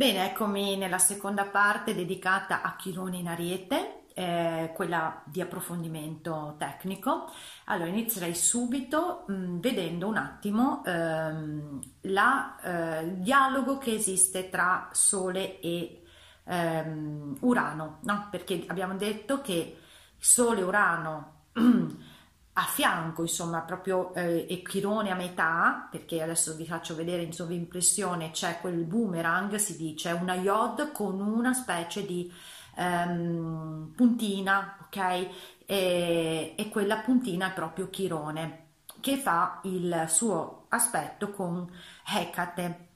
Bene, eccomi nella seconda parte dedicata a Chirone in Ariete, eh, quella di approfondimento tecnico. Allora, inizierei subito mh, mm, vedendo un attimo ehm, la, eh, il dialogo che esiste tra Sole e ehm, Urano, no? perché abbiamo detto che Sole e Urano a fianco, insomma, proprio eh, e Chirone a metà, perché adesso vi faccio vedere in sovrimpressione, c'è quel boomerang, si dice, una iod con una specie di ehm, puntina, ok? E, e quella puntina è proprio Chirone, che fa il suo aspetto con Hecate.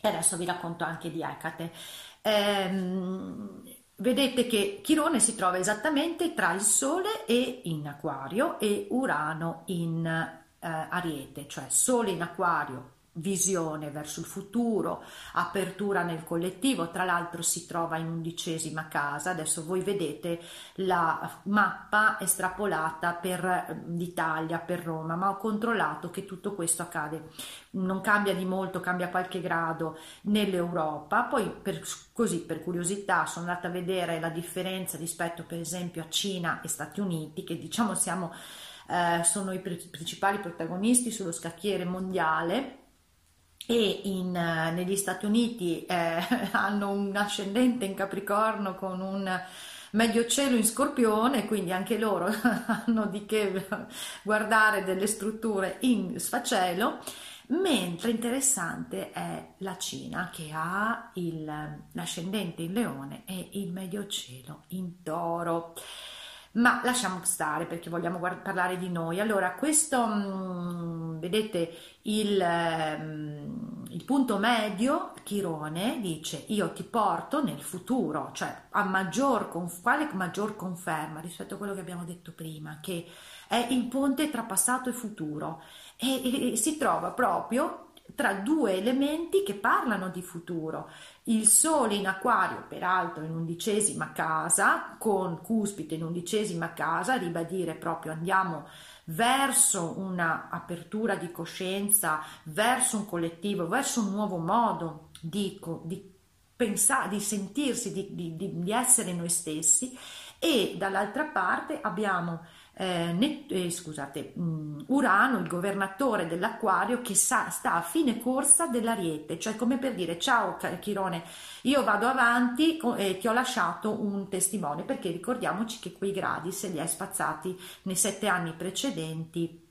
E adesso vi racconto anche di Hecate. Ehm, Vedete che Chirone si trova esattamente tra il Sole e in Aquario e Urano in eh, Ariete, cioè Sole in Aquario, visione verso il futuro, apertura nel collettivo, tra l'altro si trova in undicesima casa, adesso voi vedete la mappa estrapolata per l'Italia, per Roma, ma ho controllato che tutto questo accade, non cambia di molto, cambia qualche grado nell'Europa, poi per, così per curiosità sono andata a vedere la differenza rispetto per esempio a Cina e Stati Uniti, che diciamo siamo, eh, sono i principali protagonisti sullo scacchiere mondiale e in, eh, negli Stati Uniti eh, hanno un ascendente in Capricorno con un medio cielo in Scorpione, quindi anche loro hanno di che guardare delle strutture in sfacelo, mentre interessante è la Cina che ha il, l'ascendente in Leone e il medio cielo in Toro. Ma lasciamo stare perché vogliamo guard- parlare di noi. Allora, questo, mh, mm, vedete, il, mh, il, punto medio, Chirone, dice io ti porto nel futuro, cioè a maggior, conf- quale maggior conferma rispetto a quello che abbiamo detto prima, che è il ponte tra passato e futuro. e, e, e si trova proprio tra due elementi che parlano di futuro. Il Sole in Aquario, peraltro in undicesima casa, con cuspide in undicesima casa, ribadire proprio andiamo verso una apertura di coscienza, verso un collettivo, verso un nuovo modo di, di pensare, di sentirsi, di, di, di essere noi stessi e dall'altra parte abbiamo eh, Net- eh, scusate, mm, Urano, il governatore dell'Aquario, che sa- sta a fine corsa dell'Ariete, cioè come per dire ciao Chirone, io vado avanti e ti ho lasciato un testimone, perché ricordiamoci che quei gradi se li hai spazzati nei sette anni precedenti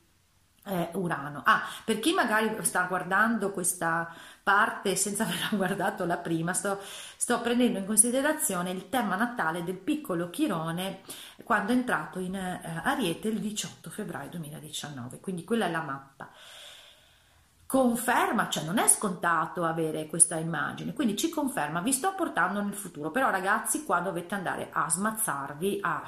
eh, Urano. Ah, per chi magari sta guardando questa parte senza aver guardato la prima, sto, sto, prendendo in considerazione il tema natale del piccolo Chirone quando è entrato in eh, Ariete il 18 febbraio 2019, quindi quella è la mappa. Conferma, cioè non è scontato avere questa immagine, quindi ci conferma, vi sto portando nel futuro, però ragazzi qua dovete andare a smazzarvi, a,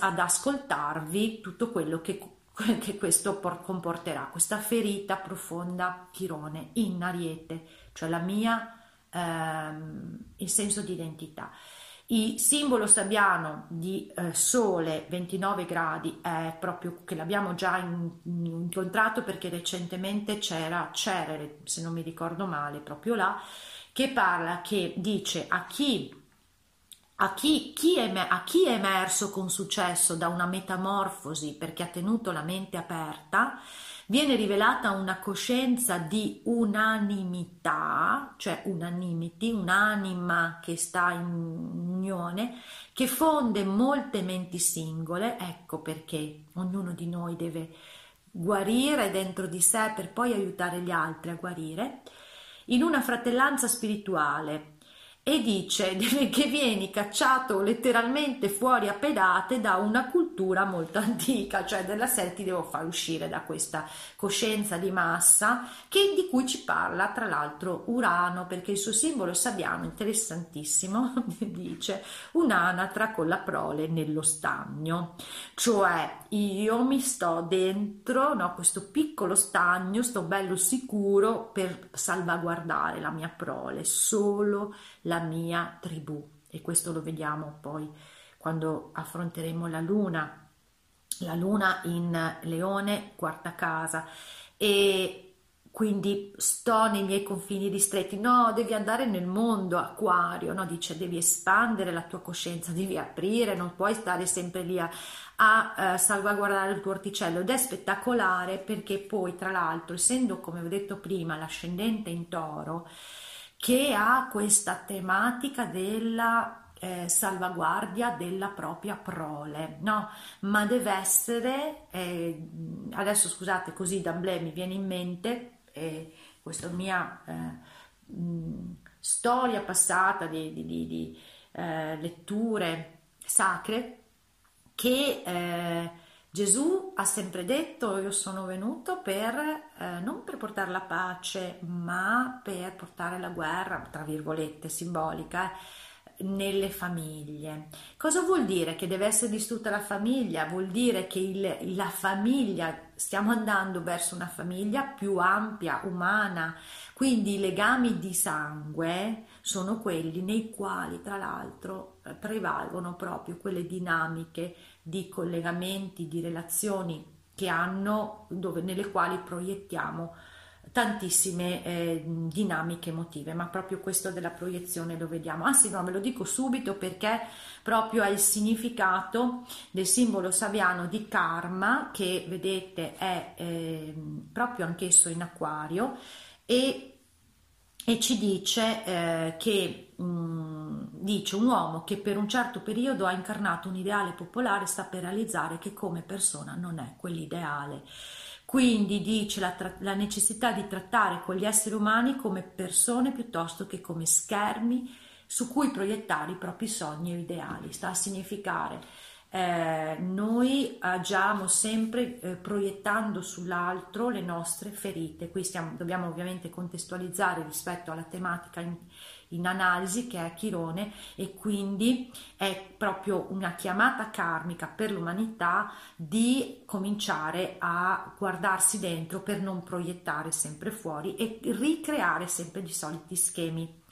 ad ascoltarvi tutto quello che che questo comporterà, questa ferita profonda Chirone in Ariete, cioè la mia, ehm, il senso di identità. Il simbolo sabbiano di eh, Sole 29 gradi è proprio che l'abbiamo già in, incontrato perché recentemente c'era Cerere, se non mi ricordo male, proprio là, che parla, che dice a chi a chi, chi è, a chi, è, emerso con successo da una metamorfosi perché ha tenuto la mente aperta, viene rivelata una coscienza di unanimità, cioè unanimity, un'anima che sta in unione, che fonde molte menti singole, ecco perché ognuno di noi deve guarire dentro di sé per poi aiutare gli altri a guarire, in una fratellanza spirituale e dice che vieni cacciato letteralmente fuori a pedate da una cultura molto antica, cioè della serie ti devo far uscire da questa coscienza di massa che, di cui ci parla tra l'altro Urano, perché il suo simbolo sabiano, interessantissimo, dice un'anatra con la prole nello stagno, cioè io mi sto dentro no, questo piccolo stagno, sto bello sicuro per salvaguardare la mia prole, solo la mia tribù. E questo lo vediamo poi quando affronteremo la luna, la luna in leone, quarta casa. E quindi sto nei miei confini ristretti, no, devi andare nel mondo acquario, no, dice devi espandere la tua coscienza, devi aprire, non puoi stare sempre lì a, a uh, salvaguardare il tuo orticello ed è spettacolare perché poi tra l'altro essendo come ho detto prima l'ascendente in toro che ha questa tematica della eh, salvaguardia della propria prole, no? Ma deve essere, eh, adesso scusate così d'amblè mi viene in mente eh, questa mia eh, mh, storia passata di, di, di, di eh, letture sacre che eh, Gesù ha sempre detto io sono venuto per, eh, non per portare la pace, ma per portare la guerra, tra virgolette, simbolica, nelle famiglie. Cosa vuol dire che deve essere distrutta la famiglia? Vuol dire che il, la famiglia, stiamo andando verso una famiglia più ampia, umana, quindi i legami di sangue sono quelli nei quali tra l'altro eh, prevalgono proprio quelle dinamiche di collegamenti, di relazioni che hanno, dove, nelle quali proiettiamo tantissime eh, dinamiche emotive, ma proprio questo della proiezione lo vediamo. Anzi, no, ve lo dico subito perché proprio è il significato del simbolo saviano di karma, che vedete è eh, proprio anch'esso in acquario e e ci dice eh, che mm, dice un uomo che per un certo periodo ha incarnato un ideale popolare sta per realizzare che come persona non è quell'ideale. Quindi dice la, tra- la necessità di trattare con gli esseri umani come persone piuttosto che come schermi su cui proiettare i propri sogni e ideali. Sta a significare eh, noi agiamo sempre eh, proiettando sull'altro le nostre ferite. Qui stiamo, dobbiamo ovviamente contestualizzare rispetto alla tematica in, in analisi che è Chirone e quindi è proprio una chiamata karmica per l'umanità di cominciare a guardarsi dentro per non proiettare sempre fuori e ricreare sempre i soliti schemi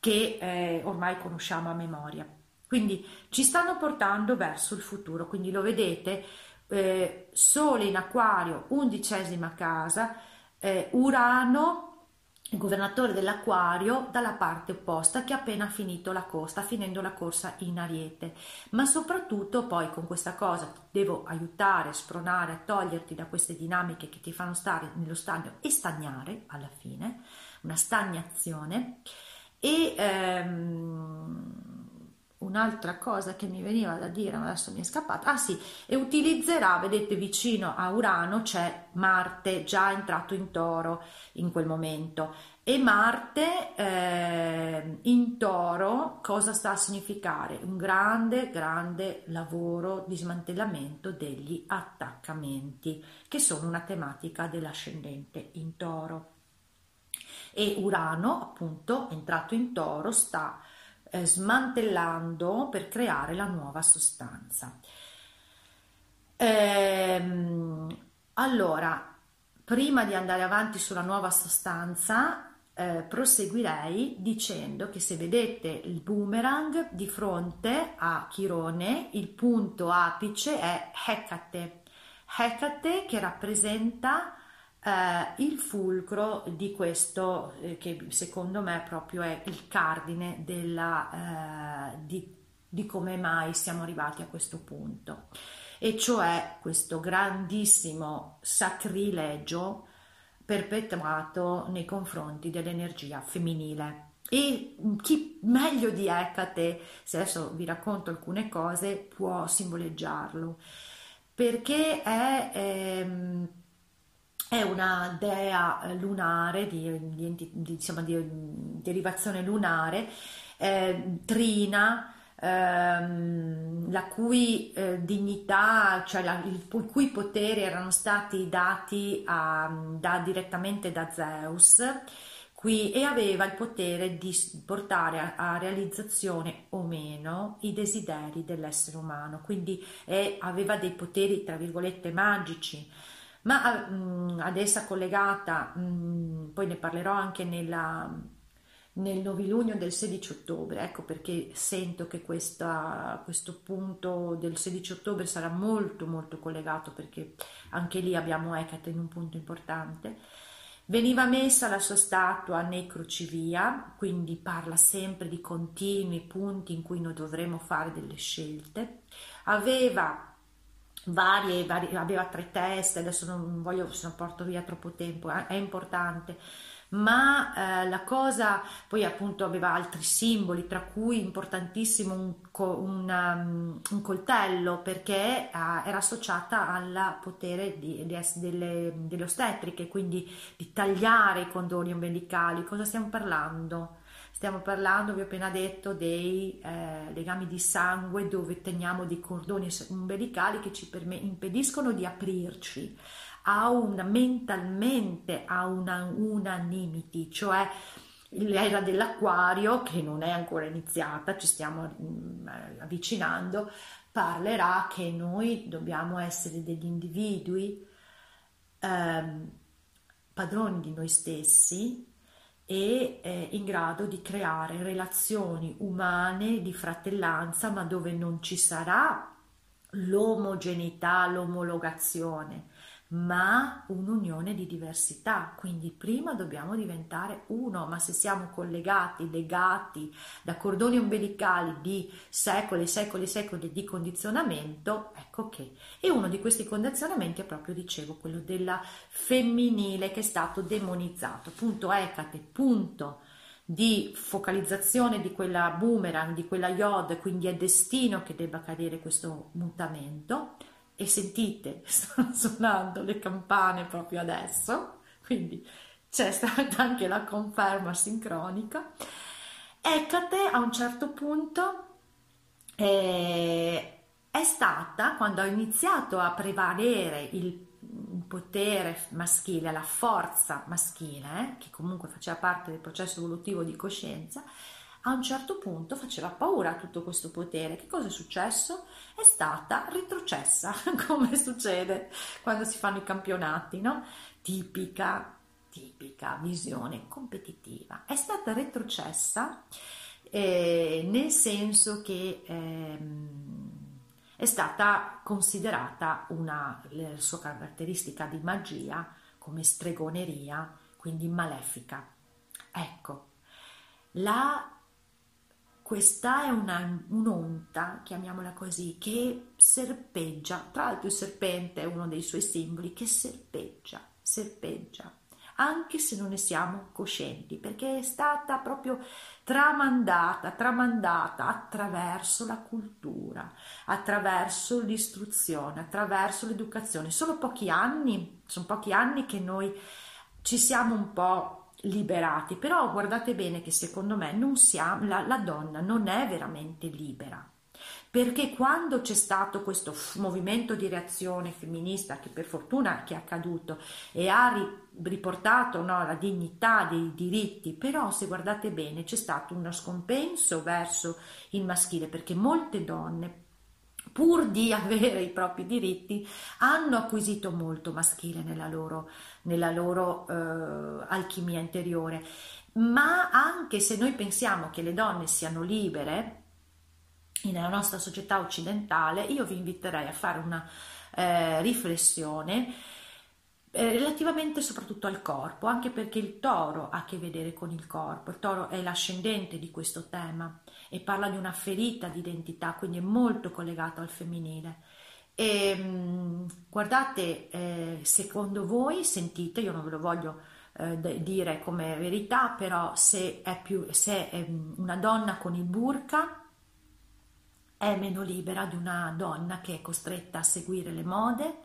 che eh, ormai conosciamo a memoria. Quindi ci stanno portando verso il futuro, quindi lo vedete, eh, Sole in acquario, undicesima casa, eh, Urano, il governatore dell'acquario, dalla parte opposta che ha appena finito la corsa, finendo la corsa in ariete. Ma soprattutto poi con questa cosa ti devo aiutare, spronare toglierti da queste dinamiche che ti fanno stare nello stagno e stagnare alla fine, una stagnazione. E ehm, un'altra cosa che mi veniva da dire, ma adesso mi è scappata. Ah sì, e utilizzerà, vedete vicino a Urano c'è Marte già entrato in toro in quel momento. E Marte eh, in toro cosa sta a significare? Un grande, grande lavoro di smantellamento degli attaccamenti, che sono una tematica dell'ascendente in toro. E Urano, appunto, entrato in toro, sta eh, smantellando per creare la nuova sostanza. Ehm, allora, prima di andare avanti sulla nuova sostanza, eh, proseguirei dicendo che se vedete il boomerang di fronte a Chirone, il punto apice è Hecate. Hecate che rappresenta eh, il fulcro di questo eh, che secondo me proprio è il cardine della, eh, di, di come mai siamo arrivati a questo punto e cioè questo grandissimo sacrilegio perpetrato nei confronti dell'energia femminile. E chi meglio di Ecate, se adesso vi racconto alcune cose, può simboleggiarlo, perché è ehm, è una dea lunare di, di, di, diciamo, di derivazione lunare eh, Trina, ehm, la cui eh, dignità, cioè la, il, i cui poteri erano stati dati a, da, direttamente da Zeus qui, e aveva il potere di portare a, a realizzazione o meno i desideri dell'essere umano, quindi eh, aveva dei poteri tra virgolette magici ma mh, mm, ad essa collegata, mh, mm, poi ne parlerò anche nella, nel novilunio del 16 ottobre, ecco perché sento che questa, questo punto del 16 ottobre sarà molto molto collegato perché anche lì abbiamo Ecate in un punto importante. Veniva messa la sua statua nei crocevia, quindi parla sempre di continui punti in cui noi dovremo fare delle scelte. Aveva varie, varie, aveva tre teste, adesso non voglio, se non porto via troppo tempo, è, è importante, ma eh, la cosa poi appunto aveva altri simboli, tra cui importantissimo un, un, um, un coltello perché uh, era associata al potere di, di, delle, delle ostetriche, quindi di tagliare i condoni ombelicali. Cosa stiamo parlando? Stiamo parlando, vi ho appena detto, dei eh, legami di sangue dove teniamo dei cordoni umbilicali che ci perm- impediscono di aprirci a una mentalmente a una unanimity, cioè l'era dell'acquario che non è ancora iniziata, ci stiamo mh, mm, avvicinando, parlerà che noi dobbiamo essere degli individui ehm, padroni di noi stessi e eh, in grado di creare relazioni umane di fratellanza, ma dove non ci sarà l'omogeneità, l'omologazione, ma un'unione di diversità. Quindi prima dobbiamo diventare uno, ma se siamo collegati, legati da cordoni ombelicali di secoli secoli secoli di condizionamento, ecco che. E uno di questi condizionamenti è proprio, dicevo, quello della femminile che è stato demonizzato. Punto Ecate, punto di focalizzazione di quella boomerang, di quella iod, quindi è destino che debba cadere questo mutamento e sentite, stanno suonando le campane proprio adesso, quindi c'è stata anche la conferma sincronica. Ecate a un certo punto eh, è stata, quando ha iniziato a prevalere il potere maschile, la forza maschile, eh, che comunque faceva parte del processo evolutivo di coscienza, a un certo punto faceva paura tutto questo potere. Che cosa è successo? È stata retrocessa, come succede quando si fanno i campionati, no? Tipica, tipica visione competitiva. È stata retrocessa eh, nel senso che ehm, è stata considerata una sua caratteristica di magia come stregoneria, quindi malefica. Ecco, la questa è una, un'onta, chiamiamola così, che serpeggia, tra l'altro il serpente è uno dei suoi simboli, che serpeggia, serpeggia, anche se non ne siamo coscienti, perché è stata proprio tramandata, tramandata attraverso la cultura, attraverso l'istruzione, attraverso l'educazione. Sono pochi anni, sono pochi anni che noi ci siamo un po' liberati, però guardate bene che secondo me non siamo, la, la donna non è veramente libera. Perché quando c'è stato questo movimento di reazione femminista che per fortuna che è accaduto e ha riportato no, la dignità dei diritti, però se guardate bene c'è stato uno scompenso verso il maschile perché molte donne pur di avere i propri diritti, hanno acquisito molto maschile nella loro, nella loro eh, alchimia interiore. Ma anche se noi pensiamo che le donne siano libere, nella nostra società occidentale, io vi inviterei a fare una eh, riflessione eh, relativamente soprattutto al corpo, anche perché il toro ha a che vedere con il corpo, il toro è l'ascendente di questo tema e parla di una ferita di identità, quindi è molto collegato al femminile. E, mm, guardate, eh, secondo voi, sentite, io non ve lo voglio eh, dire come verità, però se è, più, se è una donna con il burka è meno libera di una donna che è costretta a seguire le mode,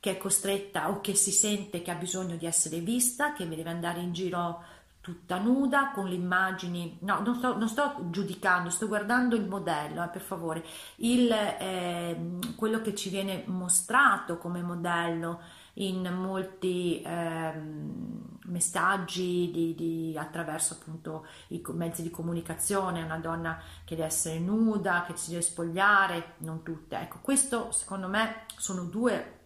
che è costretta o che si sente che ha bisogno di essere vista, che deve andare in giro tutta nuda con le immagini, no, non sto, non sto giudicando, sto guardando il modello, eh, per favore, il, eh, quello che ci viene mostrato come modello in molti eh, messaggi di, di, attraverso appunto i mezzi di comunicazione, una donna che deve essere nuda, che si deve spogliare, non tutte. Ecco, questo secondo me sono due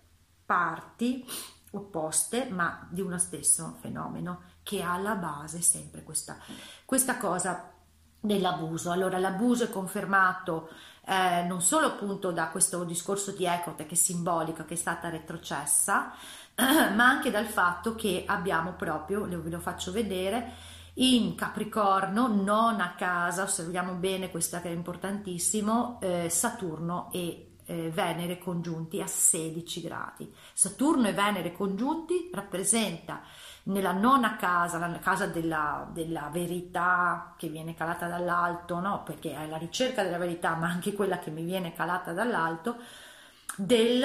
parti opposte ma di uno stesso fenomeno che ha alla base sempre questa, questa cosa dell'abuso. Allora l'abuso è confermato eh, non solo appunto da questo discorso di Ecote che è simbolico, che è stata retrocessa, ma anche dal fatto che abbiamo proprio, ve lo faccio vedere, in Capricorno, non a casa, osserviamo bene questo che è importantissimo, eh, Saturno e eh, Venere congiunti a 16 gradi. Saturno e Venere congiunti rappresenta nella nona casa, la casa della, della, verità che viene calata dall'alto, no? perché è la ricerca della verità, ma anche quella che mi viene calata dall'alto, del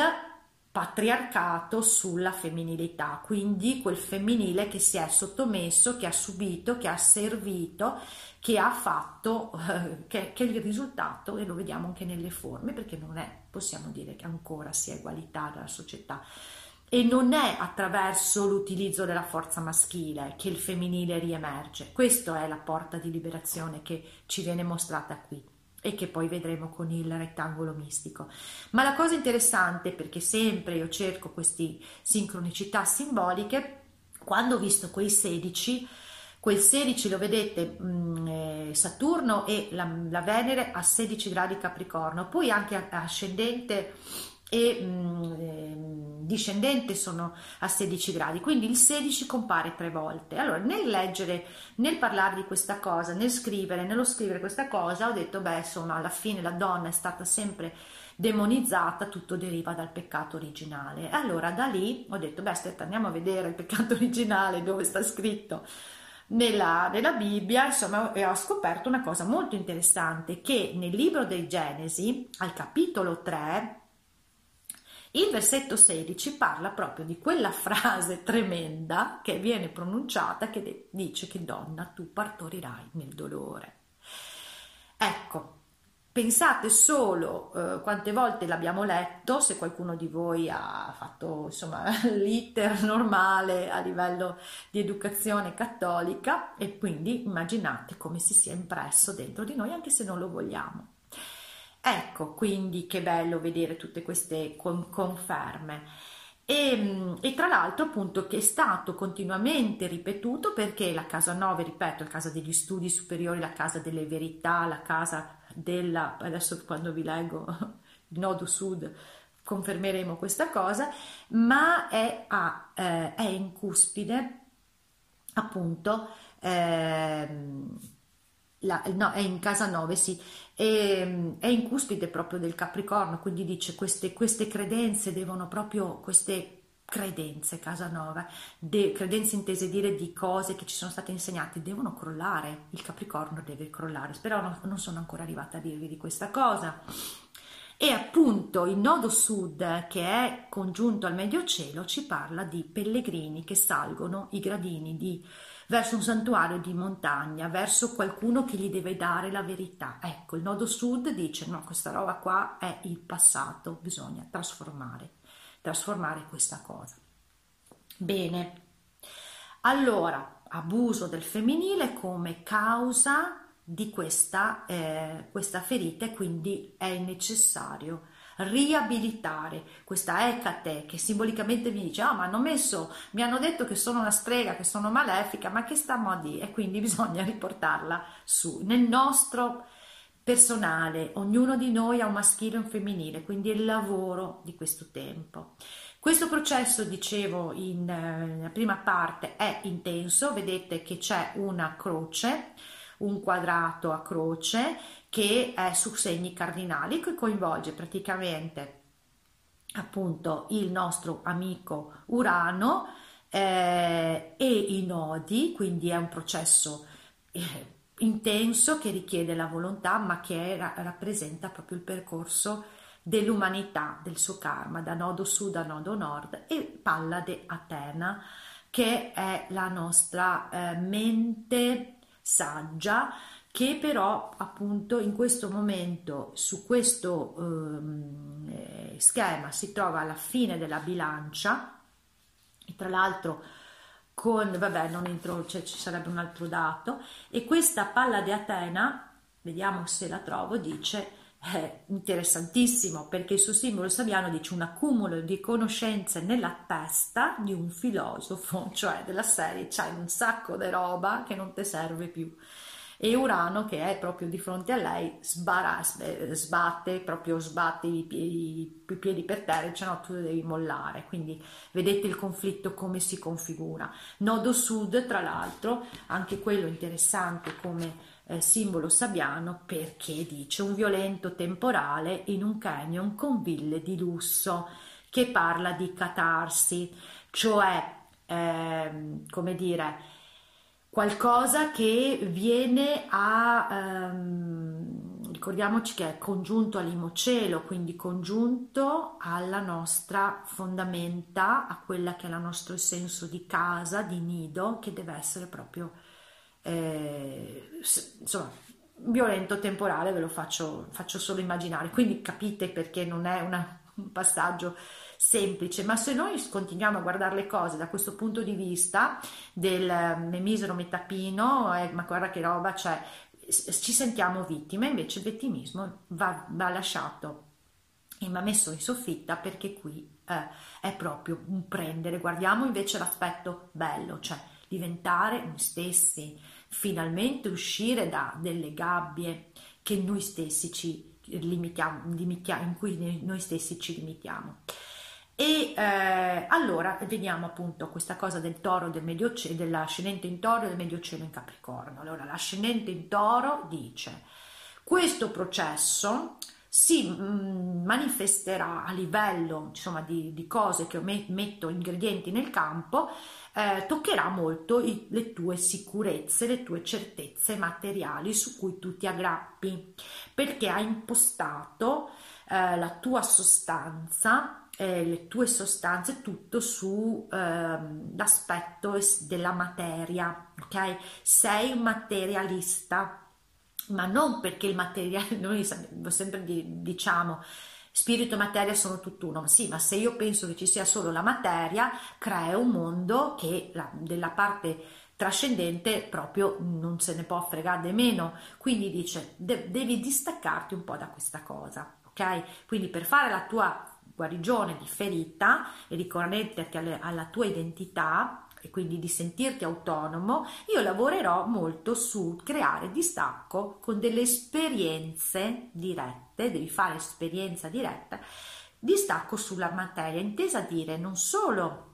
patriarcato sulla femminilità, quindi quel femminile che si è sottomesso, che ha subito, che ha servito, che ha fatto, eh, che, che, il risultato, e lo vediamo anche nelle forme, perché non è, possiamo dire che ancora sia egualità della società, e non è attraverso l'utilizzo della forza maschile che il femminile riemerge. Questa è la porta di liberazione che ci viene mostrata qui e che poi vedremo con il rettangolo mistico. Ma la cosa interessante, perché sempre io cerco queste sincronicità simboliche, quando ho visto quei 16, quel 16 lo vedete mm, eh, Saturno e la, la, Venere a 16 gradi Capricorno, poi anche ascendente e mh, eh, discendente sono a 16 gradi, quindi il 16 compare tre volte. Allora, nel leggere, nel parlare di questa cosa, nel scrivere, nello scrivere questa cosa, ho detto, beh, insomma, alla fine la donna è stata sempre demonizzata, tutto deriva dal peccato originale. Allora, da lì ho detto, beh, aspetta, andiamo a vedere il peccato originale, dove sta scritto. Nella, nella, Bibbia, insomma, ho scoperto una cosa molto interessante che nel libro dei Genesi, al capitolo 3, il versetto 16 parla proprio di quella frase tremenda che viene pronunciata che dice che donna tu partorirai nel dolore. Ecco, pensate solo eh, quante volte l'abbiamo letto, se qualcuno di voi ha fatto insomma l'iter normale a livello di educazione cattolica e quindi immaginate come si sia impresso dentro di noi anche se non lo vogliamo. Ecco, quindi che bello vedere tutte queste con- conferme. E, mm, e, tra l'altro appunto che è stato continuamente ripetuto perché la casa 9, ripeto, la casa degli studi superiori, la casa delle verità, la casa della, adesso quando vi leggo il nodo sud confermeremo questa cosa, ma è, a, eh, è in cuspide appunto eh, la, no, è in casa 9, sì, e, è in cuspide proprio del Capricorno, quindi dice queste, queste credenze devono proprio, queste credenze, Casanova, de, credenze intese dire di cose che ci sono state insegnate, devono crollare, il Capricorno deve crollare, però non, non sono ancora arrivata a dirvi di questa cosa. E appunto il nodo sud, che è congiunto al medio cielo, ci parla di pellegrini che salgono i gradini di verso un santuario di montagna, verso qualcuno che gli deve dare la verità. Ecco, il nodo sud dice no, questa roba qua è il passato, bisogna trasformare, trasformare questa cosa. Bene, allora, abuso del femminile come causa di questa, eh, questa ferita e quindi è necessario riabilitare questa Ecate che simbolicamente mi dice, ah ma hanno messo, mi hanno detto che sono una strega, che sono malefica, ma che stiamo a dire? E quindi bisogna riportarla su, nel nostro personale, ognuno di noi ha un maschile e un femminile, quindi è il lavoro di questo tempo. Questo processo, dicevo in, eh, nella prima parte, è intenso, vedete che c'è una croce, un quadrato a croce che è su segni cardinali che coinvolge praticamente appunto il nostro amico Urano eh, e i nodi, quindi è un processo eh, intenso che richiede la volontà ma che ra- rappresenta proprio il percorso dell'umanità, del suo karma, da nodo sud a nodo nord e Pallade Atena che è la nostra eh, mente saggia che però appunto in questo momento su questo ehm, eh, schema si trova alla fine della bilancia. E tra l'altro con, vabbè non entro, cioè, ci sarebbe un altro dato. E questa palla di Atena, vediamo se la trovo, dice è interessantissimo perché il suo simbolo sabiano dice un accumulo di conoscenze nella testa di un filosofo, cioè della serie c'hai un sacco di roba che non ti serve più e Urano che è proprio di fronte a lei sbara, sbatte, proprio sbatte i piedi, i piedi per terra e dice no tu devi mollare, quindi vedete il conflitto come si configura. Nodo sud tra l'altro, anche quello interessante come eh, simbolo sabbiano perché dice un violento temporale in un canyon con ville di lusso che parla di catarsi, cioè eh, come dire qualcosa che viene a, ehm, ricordiamoci che è congiunto all'imocielo, quindi congiunto alla nostra fondamenta, a quella che è il nostro senso di casa, di nido, che deve essere proprio, eh, insomma, violento temporale, ve lo faccio, faccio solo immaginare, quindi capite perché non è una, un passaggio semplice, ma se noi continuiamo a guardare le cose da questo punto di vista del me misero metapino, eh, ma guarda che roba c'è, ci sentiamo vittime, invece il vittimismo va, va lasciato e va messo in soffitta perché qui eh, è proprio un prendere, guardiamo invece l'aspetto bello, cioè diventare noi stessi, finalmente uscire da delle gabbie che noi stessi ci limitiamo, limitiamo in cui noi stessi ci limitiamo. E eh, allora vediamo appunto questa cosa del toro del medio dell'ascendente in toro e del medio cielo in capricorno. Allora l'ascendente in toro dice questo processo si mm, manifesterà a livello insomma, di, di, cose che metto ingredienti nel campo, eh, toccherà molto i, le tue sicurezze, le tue certezze materiali su cui tu ti aggrappi, perché hai impostato eh, la tua sostanza eh, le tue sostanze, tutto sull'aspetto ehm, della materia, ok? Sei un materialista, ma non perché il materiale, noi sempre diciamo, spirito e materia sono tutt'uno, sì, ma se io penso che ci sia solo la materia, creo un mondo che la, della parte trascendente proprio non se ne può fregare meno, quindi dice de- devi distaccarti un po' da questa cosa, ok? Quindi per fare la tua guarigione di ferita e riconnetterti alla tua identità e quindi di sentirti autonomo, io lavorerò molto su creare distacco con delle esperienze dirette, devi fare esperienza diretta, distacco sulla materia, intesa dire non solo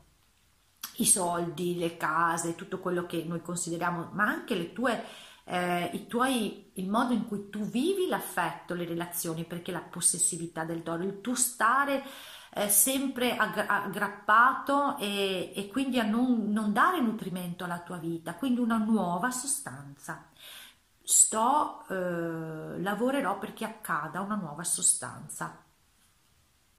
i soldi, le case, tutto quello che noi consideriamo, ma anche le tue eh, tuoi, il modo in cui tu vivi l'affetto, le relazioni, perché la possessività del toro, il tuo stare eh, sempre aggrappato e, e, quindi a non, non dare nutrimento alla tua vita, quindi una nuova sostanza. Sto, eh, lavorerò perché accada una nuova sostanza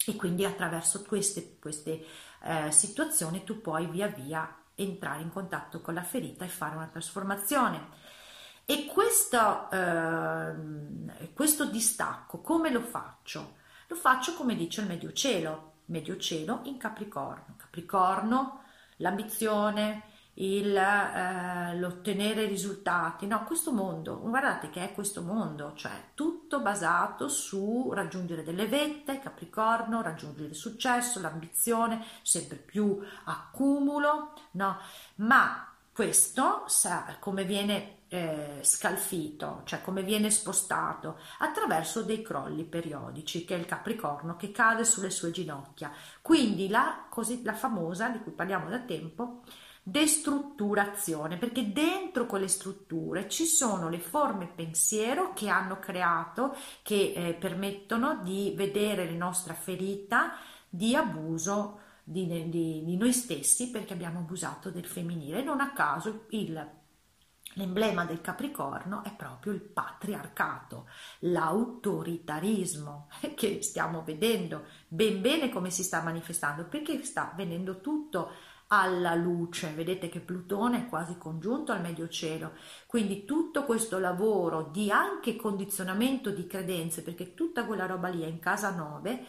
e quindi attraverso queste, queste eh, situazioni tu puoi via via entrare in contatto con la ferita e fare una trasformazione. E questo, eh, questo distacco come lo faccio? Lo faccio come dice il medio cielo, medio cielo in Capricorno. Capricorno, l'ambizione, il, eh, l'ottenere risultati, no, questo mondo, guardate che è questo mondo, cioè tutto basato su raggiungere delle vette, Capricorno, raggiungere il successo, l'ambizione, sempre più accumulo, no, ma questo sa come viene eh, scalfito, cioè come viene spostato attraverso dei crolli periodici, che è il Capricorno che cade sulle sue ginocchia. Quindi la, così, la famosa, di cui parliamo da tempo, destrutturazione, perché dentro quelle strutture ci sono le forme pensiero che hanno creato, che eh, permettono di vedere la nostra ferita di abuso di, di, di noi stessi perché abbiamo abusato del femminile. Non a caso il L'emblema del Capricorno è proprio il patriarcato, l'autoritarismo che stiamo vedendo ben bene come si sta manifestando, perché sta venendo tutto alla luce. Vedete che Plutone è quasi congiunto al medio cielo, quindi tutto questo lavoro di anche condizionamento di credenze, perché tutta quella roba lì è in casa 9,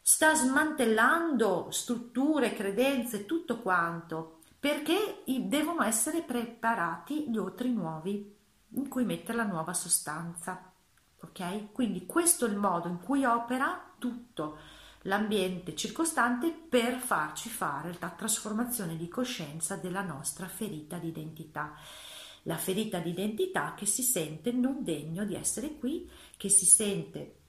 sta smantellando strutture, credenze, tutto quanto, perché devono essere preparati gli otri nuovi in cui mettere la nuova sostanza. Ok? Quindi questo è il modo in cui opera tutto l'ambiente circostante per farci fare la trasformazione di coscienza della nostra ferita di identità. La ferita di identità che si sente non degno di essere qui, che si sente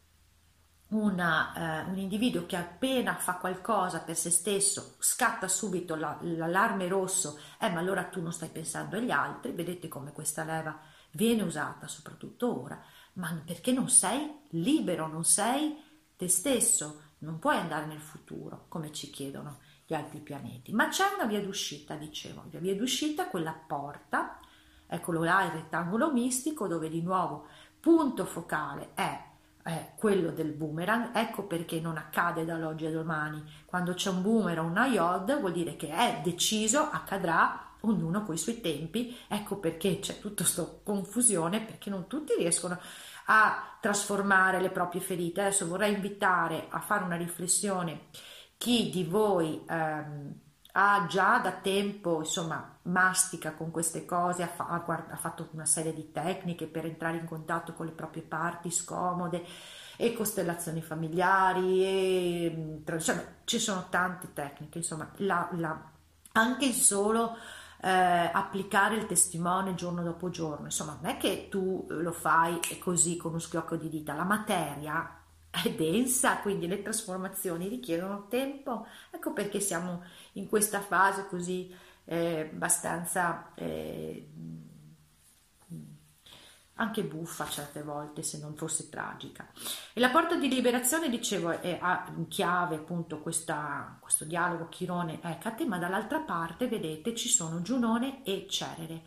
una, eh, un individuo che appena fa qualcosa per se stesso scatta subito la, l'allarme rosso, eh ma allora tu non stai pensando agli altri, vedete come questa leva viene usata soprattutto ora, ma perché non sei libero, non sei te stesso, non puoi andare nel futuro come ci chiedono gli altri pianeti, ma c'è una via d'uscita, dicevo, la via d'uscita, quella porta, eccolo là il rettangolo mistico dove di nuovo punto focale è è quello del boomerang, ecco perché non accade dall'oggi a domani. Quando c'è un boomerang una iod vuol dire che è deciso, accadrà, ognuno con i suoi tempi, ecco perché c'è tutta questa confusione, perché non tutti riescono a trasformare le proprie ferite. Adesso vorrei invitare a fare una riflessione chi di voi ehm, ha già da tempo, insomma, mastica con queste cose, ha, fa- ha, fatto una serie di tecniche per entrare in contatto con le proprie parti scomode e costellazioni familiari, e, insomma, ci sono tante tecniche, insomma, la, la, anche il solo eh, applicare il testimone giorno dopo giorno, insomma, non è che tu lo fai così con uno schiocco di dita, la materia è densa, quindi le trasformazioni richiedono tempo, ecco perché siamo in questa fase così eh, abbastanza eh, anche buffa certe volte se non fosse tragica. E la porta di liberazione, dicevo, è, ha in chiave appunto questa, questo dialogo Chirone-Ecate, ma dall'altra parte, vedete, ci sono Giunone e Cerere.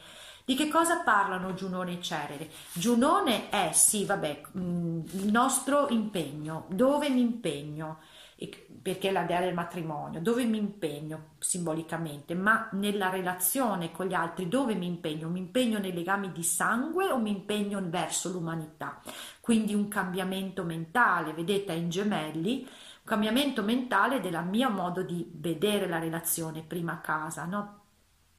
Di che cosa parlano Giunone e Cerere? Giunone è, sì, vabbè, mm, il nostro impegno, dove mi impegno, perché è la dea del matrimonio, dove mi impegno simbolicamente, ma nella relazione con gli altri, dove mi impegno? Mi impegno nei legami di sangue o mi impegno verso l'umanità? Quindi un cambiamento mentale, vedete, in gemelli, un cambiamento mentale del mio modo di vedere la relazione prima a casa, no?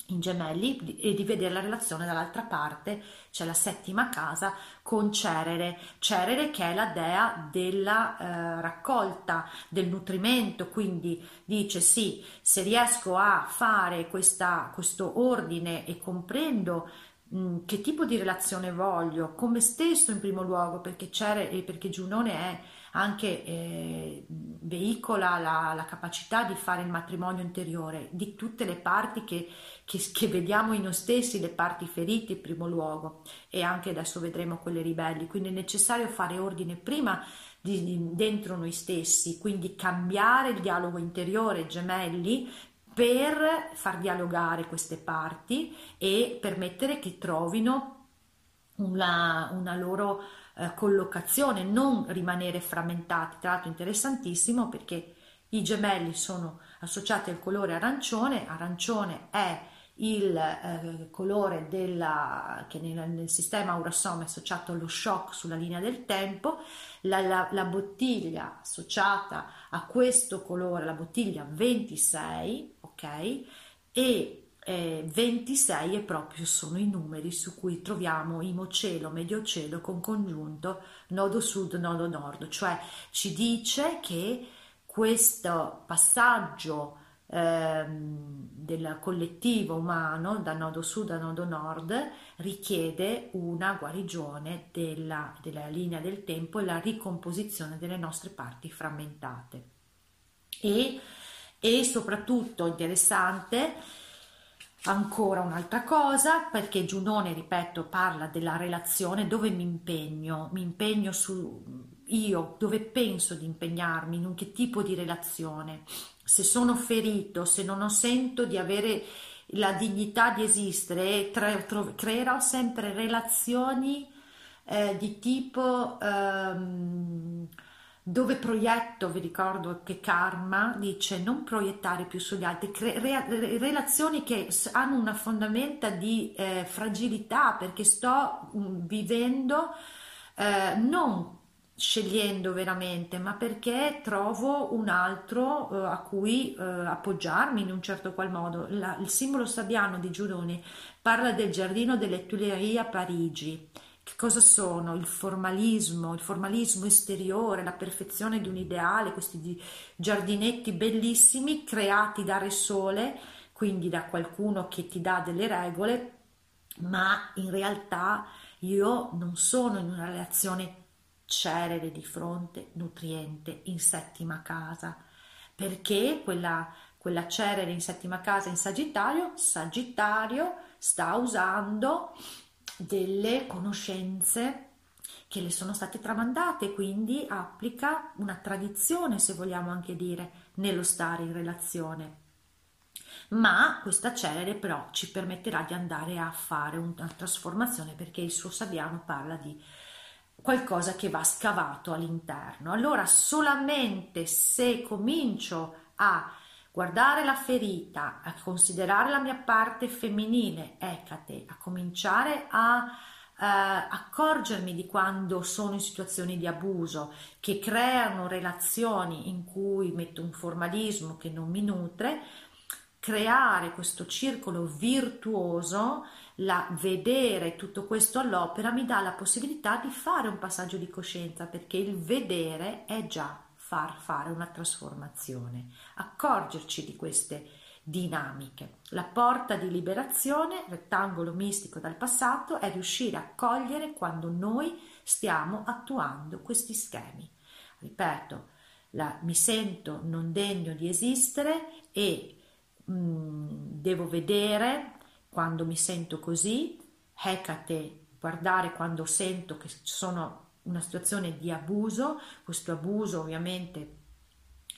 In gemelli e di vedere la relazione dall'altra parte c'è la settima casa con Cerere, Cerere che è la dea della eh, raccolta, del nutrimento, quindi dice sì, se riesco a fare questa, questo ordine e comprendo mh, che tipo di relazione voglio, come stesso in primo luogo, perché, Cerere, perché Giunone è anche eh, veicola la, la, capacità di fare il matrimonio interiore di tutte le parti che, che, che, vediamo in noi stessi, le parti ferite in primo luogo e anche adesso vedremo quelle ribelli, quindi è necessario fare ordine prima di, di, dentro noi stessi, quindi cambiare il dialogo interiore, gemelli, per far dialogare queste parti e permettere che trovino una, una loro eh, collocazione, non rimanere frammentati. Tra l'altro interessantissimo perché i gemelli sono associati al colore arancione, arancione è il eh, colore della, che nel, nel sistema Aurasoma è associato allo shock sulla linea del tempo, la, la, la, bottiglia associata a questo colore, la bottiglia 26, ok? E eh, 26 e proprio sono i numeri su cui troviamo imocielo, medio cielo con congiunto nodo sud, nodo nord, cioè ci dice che questo passaggio ehm, del collettivo umano da nodo sud a nodo nord richiede una guarigione della, della linea del tempo e la ricomposizione delle nostre parti frammentate. E, e soprattutto interessante Ancora un'altra cosa, perché Giunone, ripeto, parla della relazione dove mi impegno, mi impegno su io, dove penso di impegnarmi, in che tipo di relazione. Se sono ferito, se non ho sento di avere la dignità di esistere, creerò sempre relazioni eh, di tipo ehm, dove proietto, vi ricordo che karma dice non proiettare più sugli altri, cre- re- relazioni che hanno una fondamenta di eh, fragilità perché sto mh, mm, vivendo eh, non scegliendo veramente, ma perché trovo un altro eh, a cui eh, appoggiarmi in un certo qual modo. La, il simbolo sabbiano di Giuroni parla del giardino delle Tuileries a Parigi che cosa sono? Il formalismo, il formalismo esteriore, la perfezione di un ideale, questi giardinetti bellissimi creati da Re Sole, quindi da qualcuno che ti dà delle regole, ma in realtà io non sono in una relazione celere di fronte, nutriente, in settima casa, perché quella, quella celere in settima casa in Sagittario, Sagittario sta usando delle conoscenze che le sono state tramandate, quindi applica una tradizione, se vogliamo anche dire, nello stare in relazione. Ma questa celere però ci permetterà di andare a fare una trasformazione perché il suo Sabiano parla di qualcosa che va scavato all'interno. Allora solamente se comincio a guardare la ferita, a considerare la mia parte femminile, Ecate, a cominciare a eh, accorgermi di quando sono in situazioni di abuso che creano relazioni in cui metto un formalismo che non mi nutre, creare questo circolo virtuoso, la, vedere tutto questo all'opera mi dà la possibilità di fare un passaggio di coscienza perché il vedere è già far fare una trasformazione, accorgerci di queste dinamiche. La porta di liberazione, rettangolo mistico dal passato, è riuscire a cogliere quando noi stiamo attuando questi schemi. Ripeto, la, mi sento non degno di esistere e mh, mm, devo vedere quando mi sento così, Hecate, guardare quando sento che sono una situazione di abuso, questo abuso ovviamente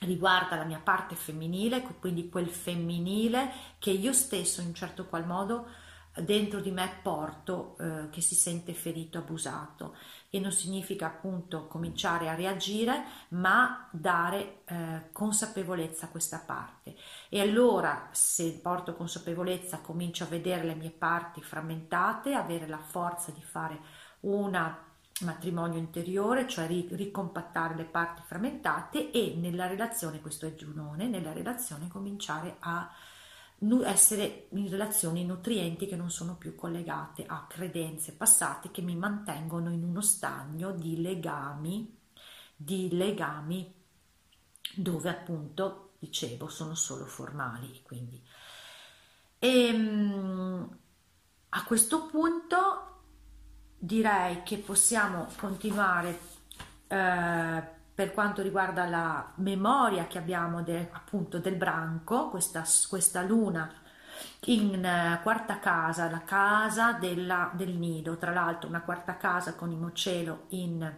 riguarda la mia parte femminile, quindi quel femminile che io stesso in certo qual modo dentro di me porto eh, che si sente ferito, abusato. E non significa appunto cominciare a reagire ma dare eh, consapevolezza a questa parte. E allora se porto consapevolezza comincio a vedere le mie parti frammentate avere la forza di fare una matrimonio interiore, cioè ricompattare le parti frammentate e nella relazione, questo è Giunone, nella relazione cominciare a essere in relazioni nutrienti che non sono più collegate a credenze passate che mi mantengono in uno stagno di legami, di legami dove appunto, dicevo, sono solo formali. Quindi. E, ehm, a questo punto direi che possiamo continuare eh, per quanto riguarda la memoria che abbiamo de, appunto del branco, questa, questa luna in uh, quarta casa, la casa della, del nido, tra l'altro una quarta casa con Imocelo in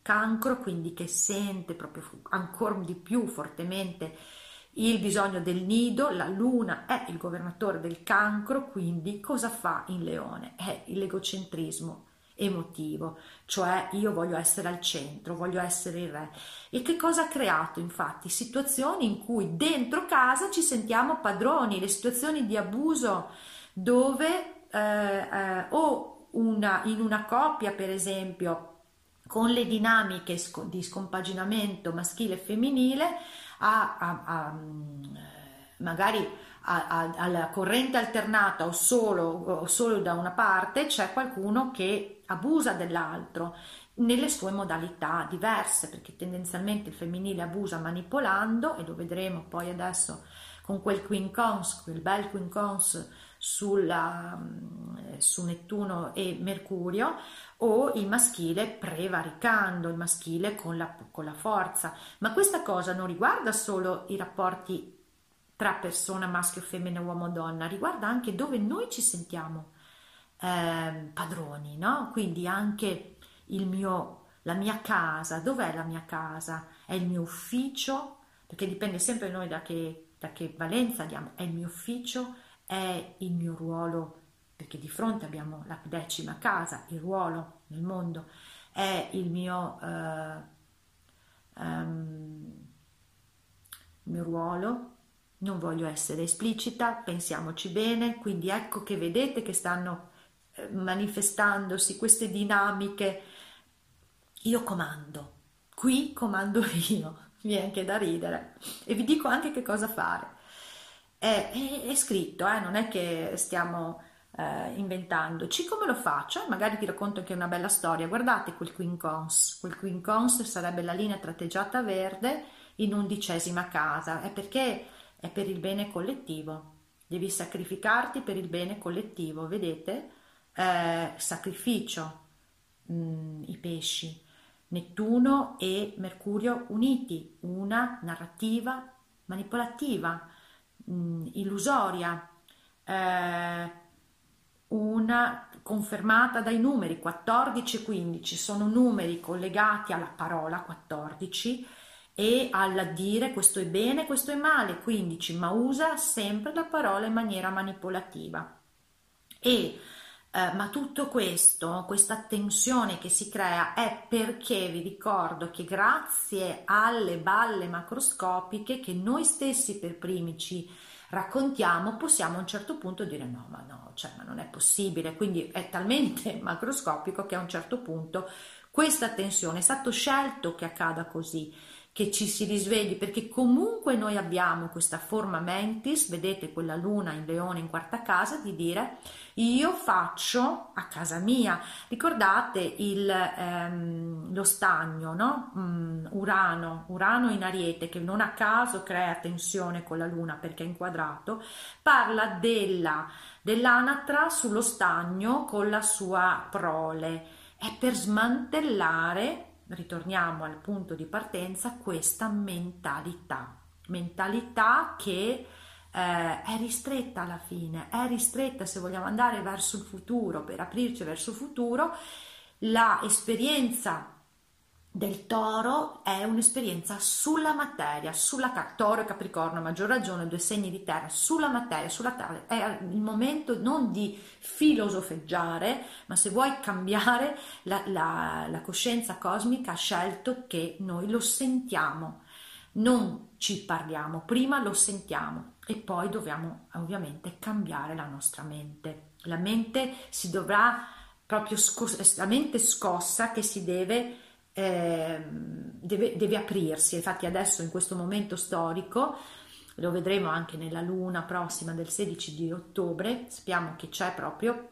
cancro, quindi che sente proprio ancora di più fortemente il bisogno del nido, la luna è il governatore del cancro, quindi cosa fa in leone? È l'egocentrismo emotivo, cioè io voglio essere al centro, voglio essere il re. E che cosa ha creato infatti? Situazioni in cui dentro casa ci sentiamo padroni, le situazioni di abuso dove eh, eh, o una, in una coppia per esempio con le dinamiche di scompaginamento maschile e femminile a, a, a magari alla corrente alternata o solo, o solo da una parte c'è qualcuno che abusa dell'altro nelle sue modalità diverse perché tendenzialmente il femminile abusa manipolando e lo vedremo poi adesso con quel quincons, quel bel quincons sulla, mm, su Nettuno e Mercurio o il maschile prevaricando, il maschile con la, con la forza. Ma questa cosa non riguarda solo i rapporti tra persona maschio, femmina, uomo, donna, riguarda anche dove noi ci sentiamo eh, padroni, no? Quindi anche il mio, la mia casa, dov'è la mia casa? È il mio ufficio? Perché dipende sempre noi da che, da che valenza diamo, è il mio ufficio, è il mio ruolo, perché di fronte abbiamo la decima casa, il ruolo nel mondo, è il mio... Eh, um, il mio ruolo, non voglio essere esplicita, pensiamoci bene, quindi ecco che vedete che stanno eh, manifestandosi queste dinamiche. Io comando, qui comando io, viene anche da ridere e vi dico anche che cosa fare. È, è, è scritto, eh? non è che stiamo eh, inventandoci. Come lo faccio? Magari ti racconto anche una bella storia. Guardate quel quincons, quel quincons sarebbe la linea tratteggiata verde in undicesima casa, è perché è per il bene collettivo. Devi sacrificarti per il bene collettivo, vedete? Eh, sacrificio, mh, mm, i pesci, Nettuno e Mercurio uniti, una narrativa manipolativa, mh, mm, illusoria, eh, una confermata dai numeri 14 e 15, sono numeri collegati alla parola 14 e al dire questo è bene, questo è male, 15, ma usa sempre la parola in maniera manipolativa. E eh, ma tutto questo, questa tensione che si crea è perché vi ricordo che grazie alle balle macroscopiche che noi stessi per primi ci raccontiamo, possiamo a un certo punto dire no, ma no, cioè, ma non è possibile. Quindi è talmente macroscopico che a un certo punto questa tensione è stato scelto che accada così che ci si risvegli, perché comunque noi abbiamo questa forma mentis, vedete quella luna in leone in quarta casa, di dire io faccio a casa mia. Ricordate il, ehm, lo stagno, no? Mm, Urano, Urano in ariete, che non a caso crea tensione con la luna perché è inquadrato, parla della, dell'anatra sullo stagno con la sua prole. È per smantellare ritorniamo al punto di partenza, questa mentalità, mentalità che eh, è ristretta alla fine, è ristretta se vogliamo andare verso il futuro, per aprirci verso il futuro, la esperienza del toro è un'esperienza sulla materia, sulla toro e capricorno, a maggior ragione, due segni di terra, sulla materia, sulla terra, è il momento non di filosofeggiare, ma se vuoi cambiare la, la, la coscienza cosmica ha scelto che noi lo sentiamo, non ci parliamo, prima lo sentiamo e poi dobbiamo ovviamente cambiare la nostra mente. La mente si dovrà proprio, scos- la mente scossa che si deve eh, deve, deve aprirsi. Infatti adesso in questo momento storico lo vedremo anche nella luna prossima del 16 di ottobre, sappiamo che c'è proprio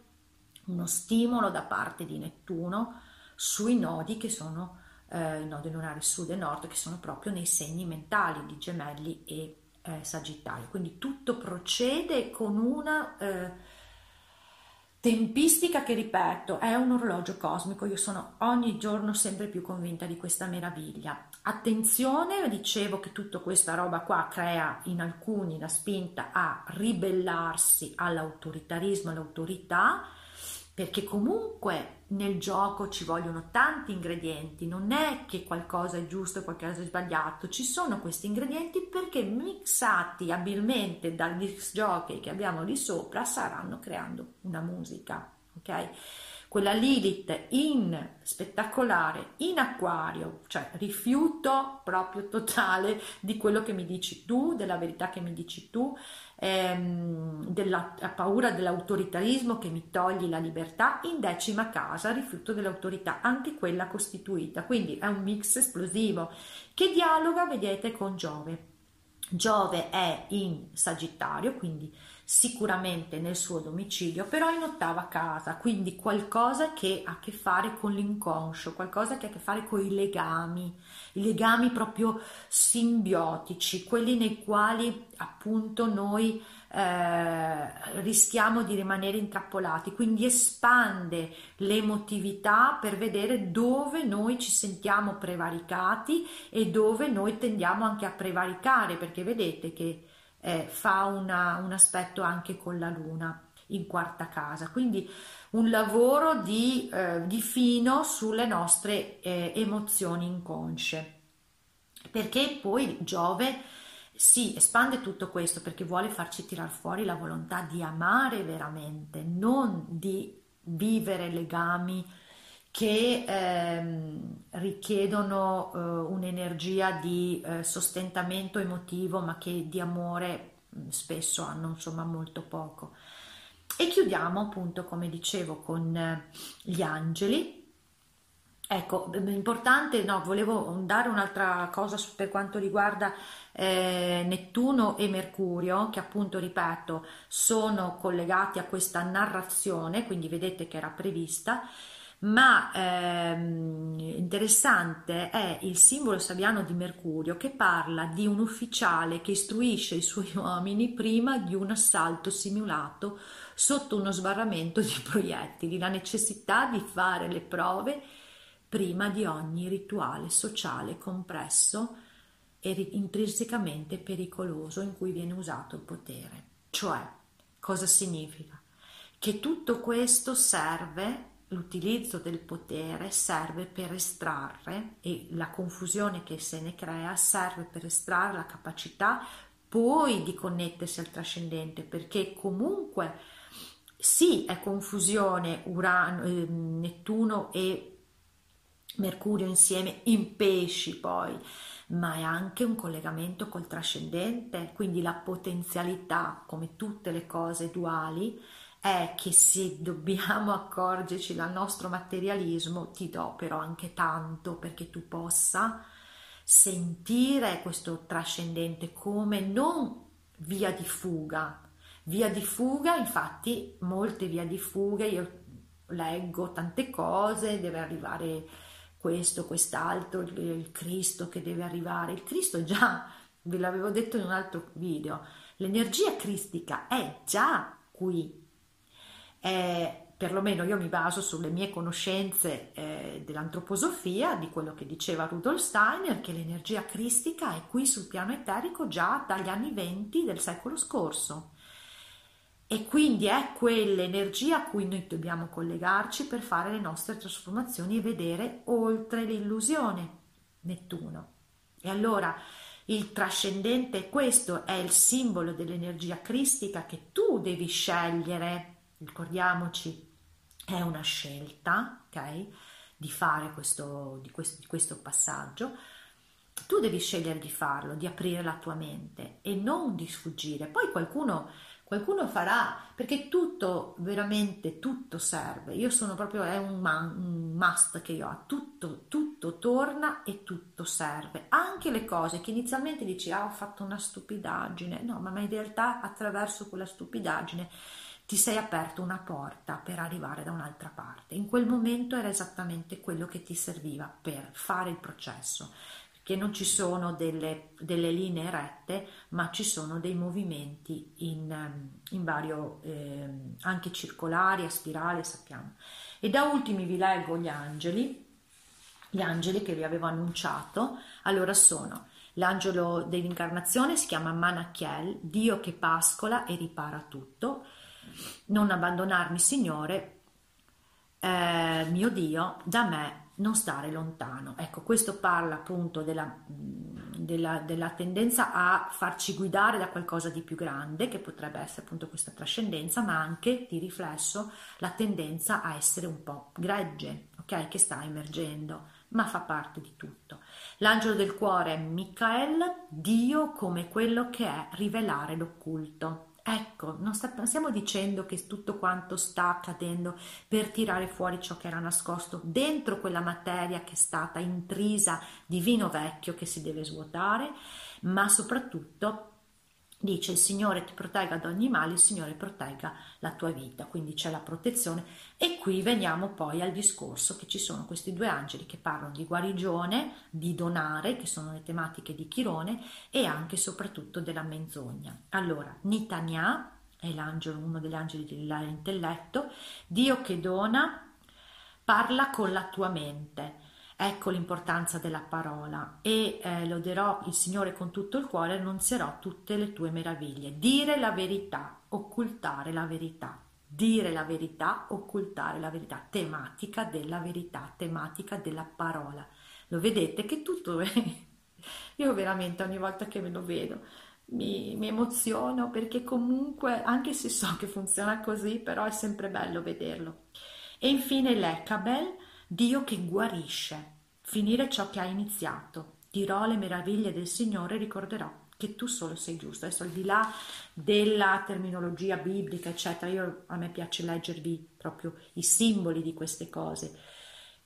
uno stimolo da parte di Nettuno sui nodi che sono eh, i nodi lunari sud e nord, che sono proprio nei segni mentali di gemelli e eh, sagittario. Quindi tutto procede con una eh, Tempistica che ripeto è un orologio cosmico, io sono ogni giorno sempre più convinta di questa meraviglia. Attenzione, dicevo che tutta questa roba qua crea in alcuni la spinta a ribellarsi all'autoritarismo, all'autorità, perché comunque nel gioco ci vogliono tanti ingredienti, non è che qualcosa è giusto e qualcosa è sbagliato, ci sono questi ingredienti perché mixati abilmente dagli giochi che abbiamo lì sopra saranno creando una musica, ok? Quella Lilith in spettacolare, in acquario, cioè rifiuto proprio totale di quello che mi dici tu, della verità che mi dici tu, ehm, della paura dell'autoritarismo che mi togli la libertà, in decima casa rifiuto dell'autorità, anche quella costituita, quindi è un mix esplosivo che dialoga, vedete, con Giove. Giove è in Sagittario, quindi sicuramente nel suo domicilio, però in ottava casa, quindi qualcosa che ha a che fare con l'inconscio, qualcosa che ha a che fare con i legami, i legami proprio simbiotici, quelli nei quali appunto noi eh, rischiamo di rimanere intrappolati, quindi espande l'emotività per vedere dove noi ci sentiamo prevaricati e dove noi tendiamo anche a prevaricare, perché vedete che eh, fa una, un aspetto anche con la luna in quarta casa, quindi un lavoro di, eh, di fino sulle nostre eh, emozioni inconsce, perché poi Giove si espande tutto questo perché vuole farci tirar fuori la volontà di amare veramente, non di vivere legami che ehm, richiedono eh, un'energia di eh, sostentamento emotivo, ma che di amore mm, spesso hanno insomma molto poco. E chiudiamo appunto, come dicevo, con eh, gli angeli. Ecco, importante, no, volevo dare un'altra cosa per quanto riguarda eh, Nettuno e Mercurio, che appunto, ripeto, sono collegati a questa narrazione, quindi vedete che era prevista, ma ehm, interessante è il simbolo sabiano di Mercurio che parla di un ufficiale che istruisce i suoi uomini prima di un assalto simulato sotto uno sbarramento di proiettili, la necessità di fare le prove prima di ogni rituale sociale compresso e intrinsecamente pericoloso in cui viene usato il potere. Cioè, cosa significa? Che tutto questo serve l'utilizzo del potere serve per estrarre e la confusione che se ne crea serve per estrarre la capacità poi di connettersi al trascendente perché comunque sì è confusione Urano, eh, Nettuno e Mercurio insieme in pesci poi ma è anche un collegamento col trascendente quindi la potenzialità come tutte le cose duali è che se dobbiamo accorgerci dal nostro materialismo, ti do però anche tanto perché tu possa sentire questo trascendente come non via di fuga. Via di fuga, infatti, molte via di fuga, io leggo tante cose, deve arrivare questo, quest'altro, il Cristo che deve arrivare. Il Cristo già, ve l'avevo detto in un altro video, l'energia cristica è già qui, eh, perlomeno io mi baso sulle mie conoscenze eh, dell'antroposofia, di quello che diceva Rudolf Steiner, che l'energia cristica è qui sul piano eterico già dagli anni 20 del secolo scorso. E quindi è quell'energia a cui noi dobbiamo collegarci per fare le nostre trasformazioni e vedere oltre l'illusione Nettuno. E allora il trascendente, questo è il simbolo dell'energia cristica che tu devi scegliere ricordiamoci, è una scelta, ok? Di fare questo, di questo, di questo passaggio. Tu devi scegliere di farlo, di aprire la tua mente e non di sfuggire. Poi qualcuno, qualcuno farà, perché tutto, veramente tutto serve. Io sono proprio, è un, un must che io ho, tutto, tutto torna e tutto serve. Anche le cose che inizialmente dici, ah ho fatto una stupidaggine, no, ma in realtà attraverso quella stupidaggine ti sei aperto una porta per arrivare da un'altra parte. In quel momento era esattamente quello che ti serviva per fare il processo, perché non ci sono delle, delle linee rette, ma ci sono dei movimenti in, ehm, in vario, eh, anche circolari, a spirale, sappiamo. E da ultimi vi leggo gli angeli, gli angeli che vi avevo annunciato, allora sono l'angelo dell'incarnazione, si chiama Manachiel, Dio che pascola e ripara tutto, non abbandonarmi, Signore, eh, mio Dio, da me non stare lontano. Ecco, questo parla appunto della, della, della, tendenza a farci guidare da qualcosa di più grande, che potrebbe essere appunto questa trascendenza, ma anche di riflesso la tendenza a essere un po' gregge, ok? Che sta emergendo, ma fa parte di tutto. L'angelo del cuore è Michael, Dio come quello che è rivelare l'occulto. Ecco, non, stiamo dicendo che tutto quanto sta accadendo per tirare fuori ciò che era nascosto dentro quella materia che è stata intrisa di vino vecchio che si deve svuotare, ma soprattutto dice il Signore ti protegga da ogni male, il Signore protegga la tua vita, quindi c'è la protezione. E qui veniamo poi al discorso che ci sono questi due angeli che parlano di guarigione, di donare, che sono le tematiche di Chirone e anche e soprattutto della menzogna. Allora, Nitania è l'angelo, uno degli angeli dell'intelletto, Dio che dona, parla con la tua mente Ecco l'importanza della parola e eh, loderò il Signore con tutto il cuore annunzierò tutte le tue meraviglie. Dire la verità, occultare la verità. Dire la verità, occultare la verità. Tematica della verità, tematica della parola. Lo vedete che tutto è... Io veramente ogni volta che me lo vedo mi, mi emoziono perché comunque, anche se so che funziona così, però è sempre bello vederlo. E infine l'Ecabel Dio che guarisce. finire ciò che hai iniziato. Dirò le meraviglie del Signore e ricorderò che tu solo sei giusto. Adesso al di là della terminologia biblica, eccetera, io, a me piace leggervi proprio i simboli di queste cose.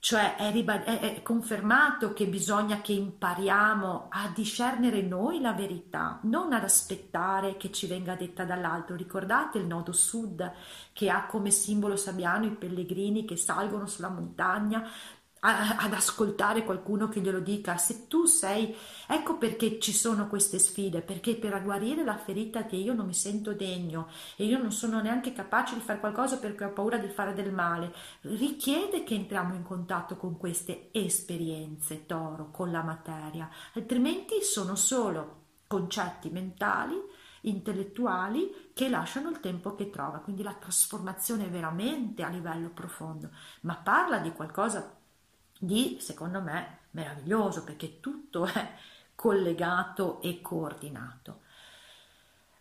Cioè è, ribad- è, è confermato che bisogna che impariamo a discernere noi la verità, non ad aspettare che ci venga detta dall'alto. Ricordate il nodo sud che ha come simbolo sabbiano i pellegrini che salgono sulla montagna ad ascoltare qualcuno che glielo dica. Se tu sei, ecco perché ci sono queste sfide, perché per guarire la ferita che io non mi sento degno e io non sono neanche capace di fare qualcosa perché ho paura di fare del male, richiede che entriamo in contatto con queste esperienze, toro, con la materia, altrimenti sono solo concetti mentali intellettuali che lasciano il tempo che trova, quindi la trasformazione veramente a livello profondo, ma parla di qualcosa di, secondo me, meraviglioso perché tutto è collegato e coordinato.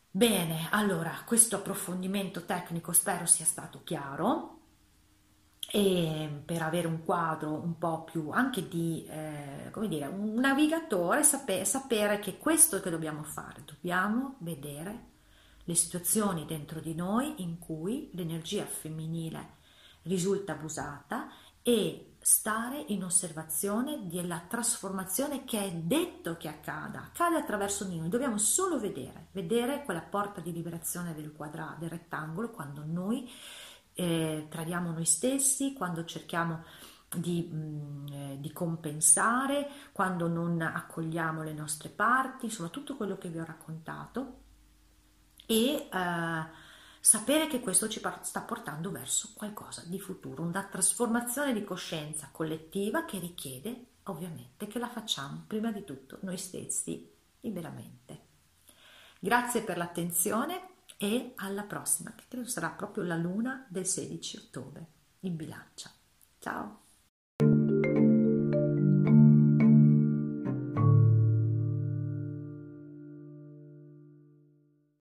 Bene, allora questo approfondimento tecnico spero sia stato chiaro e per avere un quadro un po' più anche di, eh, come dire, un navigatore, sapere, sapere che questo che dobbiamo fare, dobbiamo vedere le situazioni dentro di noi in cui l'energia femminile risulta abusata e stare in osservazione della trasformazione che è detto che accada, accade attraverso di noi, dobbiamo solo vedere, vedere quella porta di liberazione del quadrato, del rettangolo, quando noi eh, tradiamo noi stessi, quando cerchiamo di, mh, mm, eh, di, compensare, quando non accogliamo le nostre parti, insomma tutto quello che vi ho raccontato. E eh, sapere che questo ci sta portando verso qualcosa di futuro, una trasformazione di coscienza collettiva che richiede ovviamente che la facciamo prima di tutto noi stessi liberamente. Grazie per l'attenzione e alla prossima, che credo sarà proprio la luna del 16 ottobre in bilancia. Ciao!